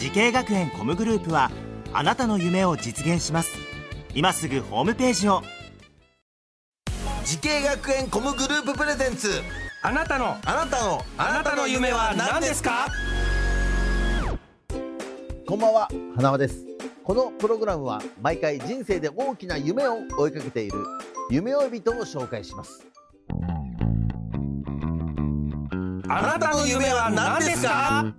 滋慶学園 COMグループはあなたの夢を実現します。今すぐホームページを。滋慶学園 COMグループプレゼンツ。あなたのあなたのあなたの夢は何ですか？こんばんは花輪です。このプログラムは毎回人生で大きな夢を追いかけている夢追い人を紹介します。あなたの夢は何ですか？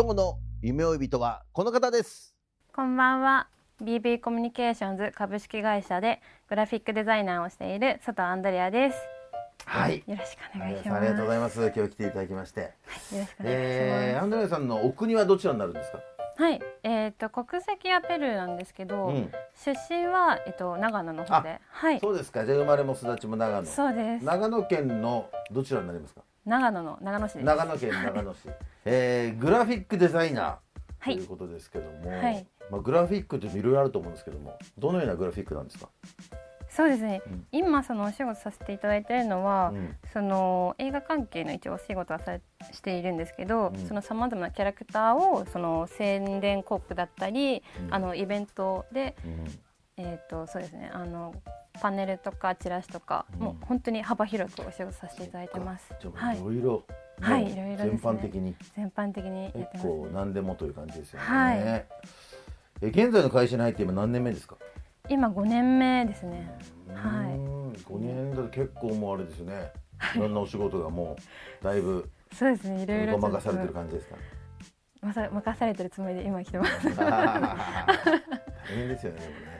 今日の夢追い人はこの方です。こんばんは。BB コミュニケーションズ株式会社でグラフィックデザイナーをしている佐藤アンドレアです。はい。よろしくおあ願いします。りがとうございます。今日来ていただきまして、よろしくお願いします。えー、アンドレアさんのお国はどちらになるんですか、はい、えっ、と国籍はペルーなんですけど、うん、出身はえっ、と長野の方で、はい、そうですか。じゃあ生まれも育ちも長野。そうです。長野県のどちらになりますか？長野の長野市です。長野県長野市、えー、グラフィックデザイナーはい。ということですけども、はい。まあ、グラフィックっていろいろあると思うんですけどもどのようなグラフィックなんですか、そうですね。うん。今そのお仕事させていただいているのは、うん。その映画関係の一応お仕事はされしているんですけど、うん。そのさまざまなキャラクターをその宣伝広告だったり、うん。あのイベントでうんえー、とそうですねあのパネルとかチラシとか、うんもう本当に幅広くお仕事させていただいてますはいいろいろ、はいいろいろ全般的に全般的にやって結ます、構何でもという感じですよね。はいえ現在の会社に入って今何年目ですか？今5年目ですねはいい。五年だと結構もうあれですよね。いろんなお仕事がもうだいぶ そうですねいろいろごちょっとまかされてる感じですか？まさ任されてるつもりで今来てますい 大変ですよね。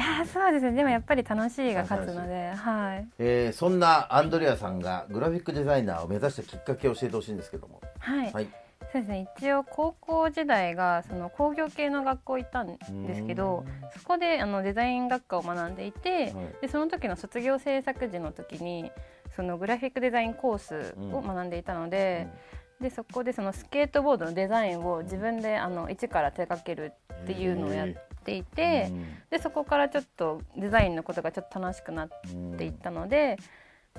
やーそうですね。でもやっぱり楽しいが勝つのではい。えー、そんなアンドレアさんがグラフィックデザイナーを目指したきっかけを教えてほしいんですけども。はい、はい。そうですね。一応高校時代がその工業系の学校行ったんですけどそこであのデザイン学科を学んでいて、はい。でその時の卒業制作時の時にそのグラフィックデザインコースを学んでいたので,、でそこでそのスケートボードのデザインを自分であの一から手掛けるっていうのをやっていて、でそこからちょっとデザインのことがちょっと楽しくなっていったので。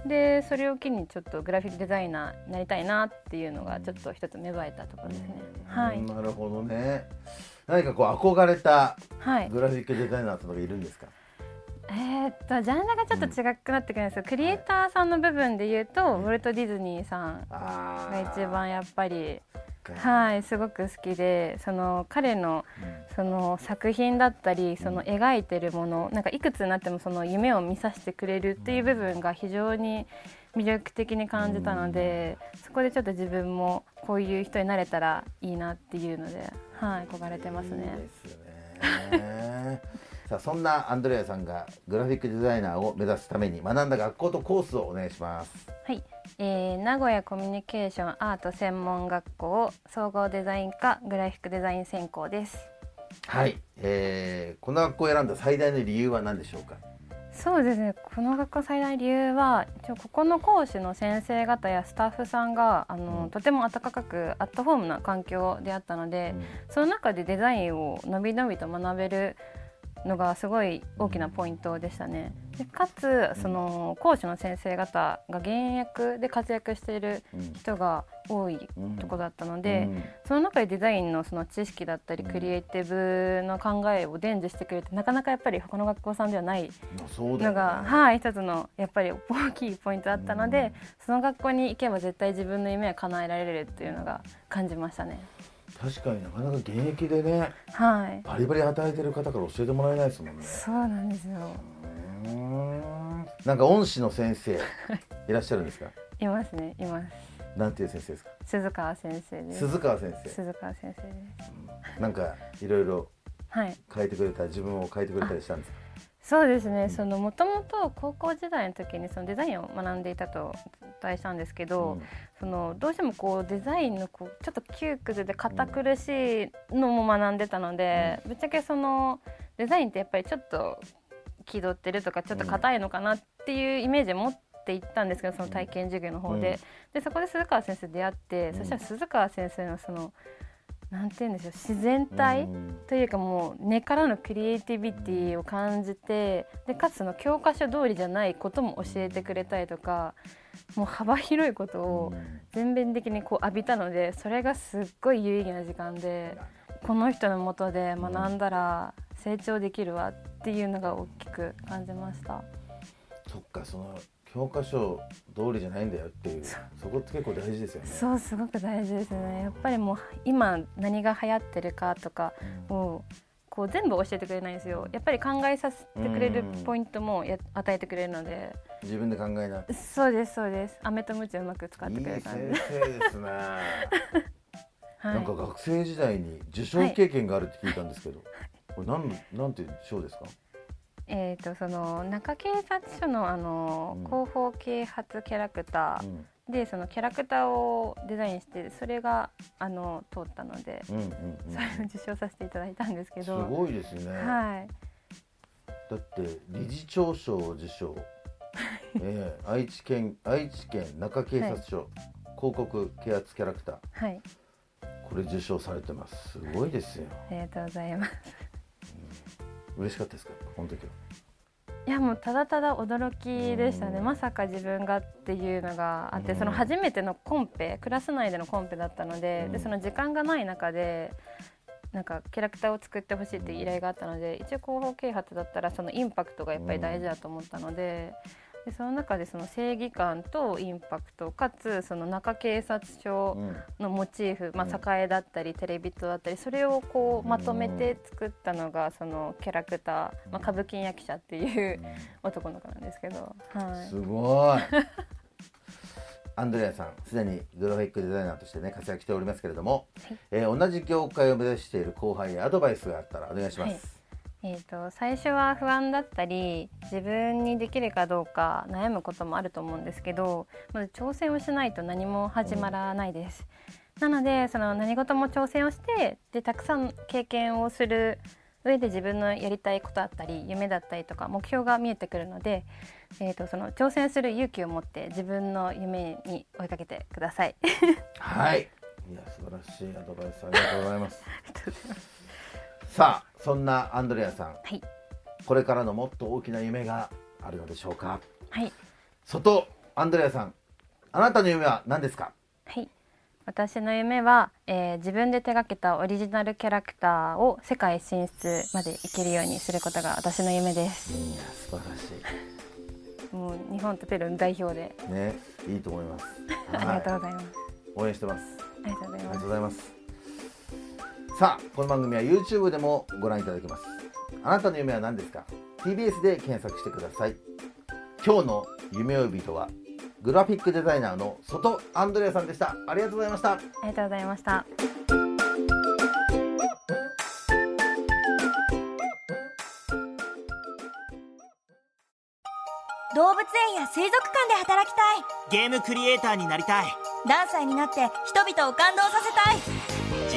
でそれを機にちょっとグラフィックデザイナーになりたいなっていうのがちょっと一つ芽生えたところですね。はいうんなるほどね。何かこう憧れたはい。グラフィックデザイナーってのがいるんですか？えーっとジャンルがちょっと違くなってくるんですよ。クリエイターさんの部分で言うと、ウォルト・ディズニーさんあが一番やっぱりかはいすごく好きで、その彼のその作品だったり、その描いてるもの、なんかいくつになってもその夢を見させてくれるっていう部分が非常に魅力的に感じたので、そこでちょっと自分もこういう人になれたらいいなっていうので、はい憧れてますね。いい。さあそんなアンドレアさんがグラフィックデザイナーを目指すために学んだ学校とコースをお願いします。はい、えー名古屋コミュニケーションアート専門学校総合デザイン科グラフィックデザイン専攻です。はい、えー、この学校を選んだ最大の理由は何でしょうか？そうですねこの学校最大理由は一応ここの講師の先生方やスタッフさんがあの、うんとても温かくアットホームな環境であったので、その中でデザインをのびのびと学べるのがすごい大きなポイントでしたね。でかつその講師の先生方が現役で活躍しているうん人が多いうんとこだったので、うんその中でデザインのその知識だったりクリエイティブの考えを伝授してくれてなかなかやっぱり他の学校さんではないのが、はい一つのやっぱり大きいポイントだったので、その学校に行けば絶対自分の夢を叶えられるっていうのが感じましたね。確かになかなか現役でねはい、バリバリ働いてる方から教えてもらえないですもんね。そうなんですよ。うーんなんか恩師の先生いらっしゃるんですか？いますね、います。なんていう先生ですか？鈴川先生です。鈴川先生。鈴川先生です。なんかいろいろはい。変えてくれた自分を変えてくれたりしたんですか？そうですね、そのもともと高校時代の時にそのデザインを学んでいたとお伝えしたんですけど、そのどうしてもこうデザインのこうちょっと窮屈で堅苦しいのも学んでたので、ぶっちゃけそのデザインってやっぱりちょっと気取ってるとかちょっと硬いのかなっていうイメージを持っていったんですけどその体験授業の方で,、でそこで鈴川先生出会って、そしたら鈴川先生のそのなんて言うんでしょう自然体、というかもう根からのクリエイティビティを感じてでかつその教科書通りじゃないことも教えてくれたりとかもう幅広いことを全面的にこう浴びたのでそれがすっごい有意義な時間でこの人のもとで学んだら成長できるわっていうのが大きく感じました。そっかその教科書通りじゃないんだよっていうそこって結構大事ですよね。そうすごく大事ですね。やっぱりもう今何が流行ってるかとかをこう全部教えてくれないんですよ。やっぱり考えさせてくれるポイントもや与えてくれるので。自分で考えな。そうですそうです。飴とムチをうまく使っていいくれる感じ先生ですね、はい。なんか学生時代に受賞経験があるって聞いたんですけど、これなんなんていう賞ですか？えー、とその中警察署のあの、うん。広報啓発キャラクター、うん。でそのキャラクターをデザインしてそれがあの通ったので、うんうんうんそれを受賞させていただいたんですけすどごいですね、はい。だって理事長賞受賞、ええ愛知県愛知県中警察署、広告啓発キャラクター。はい。これ受賞されてます。すごいですよ。ありがとうございます嬉しかったですか？この時は。いやもうただただ驚きでしたね。まさか自分がっていうのがあってうん。その初めてのコンペクラス内でのコンペだったのでうん。でその時間がない中でなんかキャラクターを作ってほしいっていう依頼があったので一応広報啓発だったらそのインパクトがやっぱり大事だと思ったので。でその中でその正義感とインパクトかつその中警察署うん。のモチーフ、まうん。あ、栄だったりテレビ塔だったりそれをこうまとめて作ったのがそのキャラクター、まあ、歌舞伎役者っていう男の子なんですけど、はい、すごい。アンドレアさんすでにグラフィックデザイナーとしてね活躍しておりますけれども、えー同じ業界を目指している後輩にアドバイスがあったらお願いします、えー、と最初は不安だったり自分にできるかどうか悩むこともあると思うんですけどまず挑戦をしないと何も始まらないです。なのでその何事も挑戦をしてでたくさん経験をする上で自分のやりたいことだったり夢だったりとか目標が見えてくるので、えー、とその挑戦する勇気を持って自分の夢に追いかけてください。はいいや素晴らしいアドバイスありがとうございますさあそんなアンドレアさん、はい。これからのもっと大きな夢があるのでしょうか？はい。外アンドレアさん。あなたの夢は何ですか？はい、私の夢は、えー自分で手掛けたオリジナルキャラクターを世界進出までいけるようにすることが私の夢です。いや素晴らしもう日本とペルーの代表で、いねいいと思います。ありがとうはございます。い。応援してます。ありがとうございますさあこの番組は YouTube でもご覧いただけます。あなたの夢は何ですか？TBS で検索してください。今日の夢追い人はグラフィックデザイナーの外アンドレアさんでした。ありがとうございました。ありがとうございました。動物園や水族館で働きたい。ゲームクリエイターになりたい。何歳になって人々を感動させたい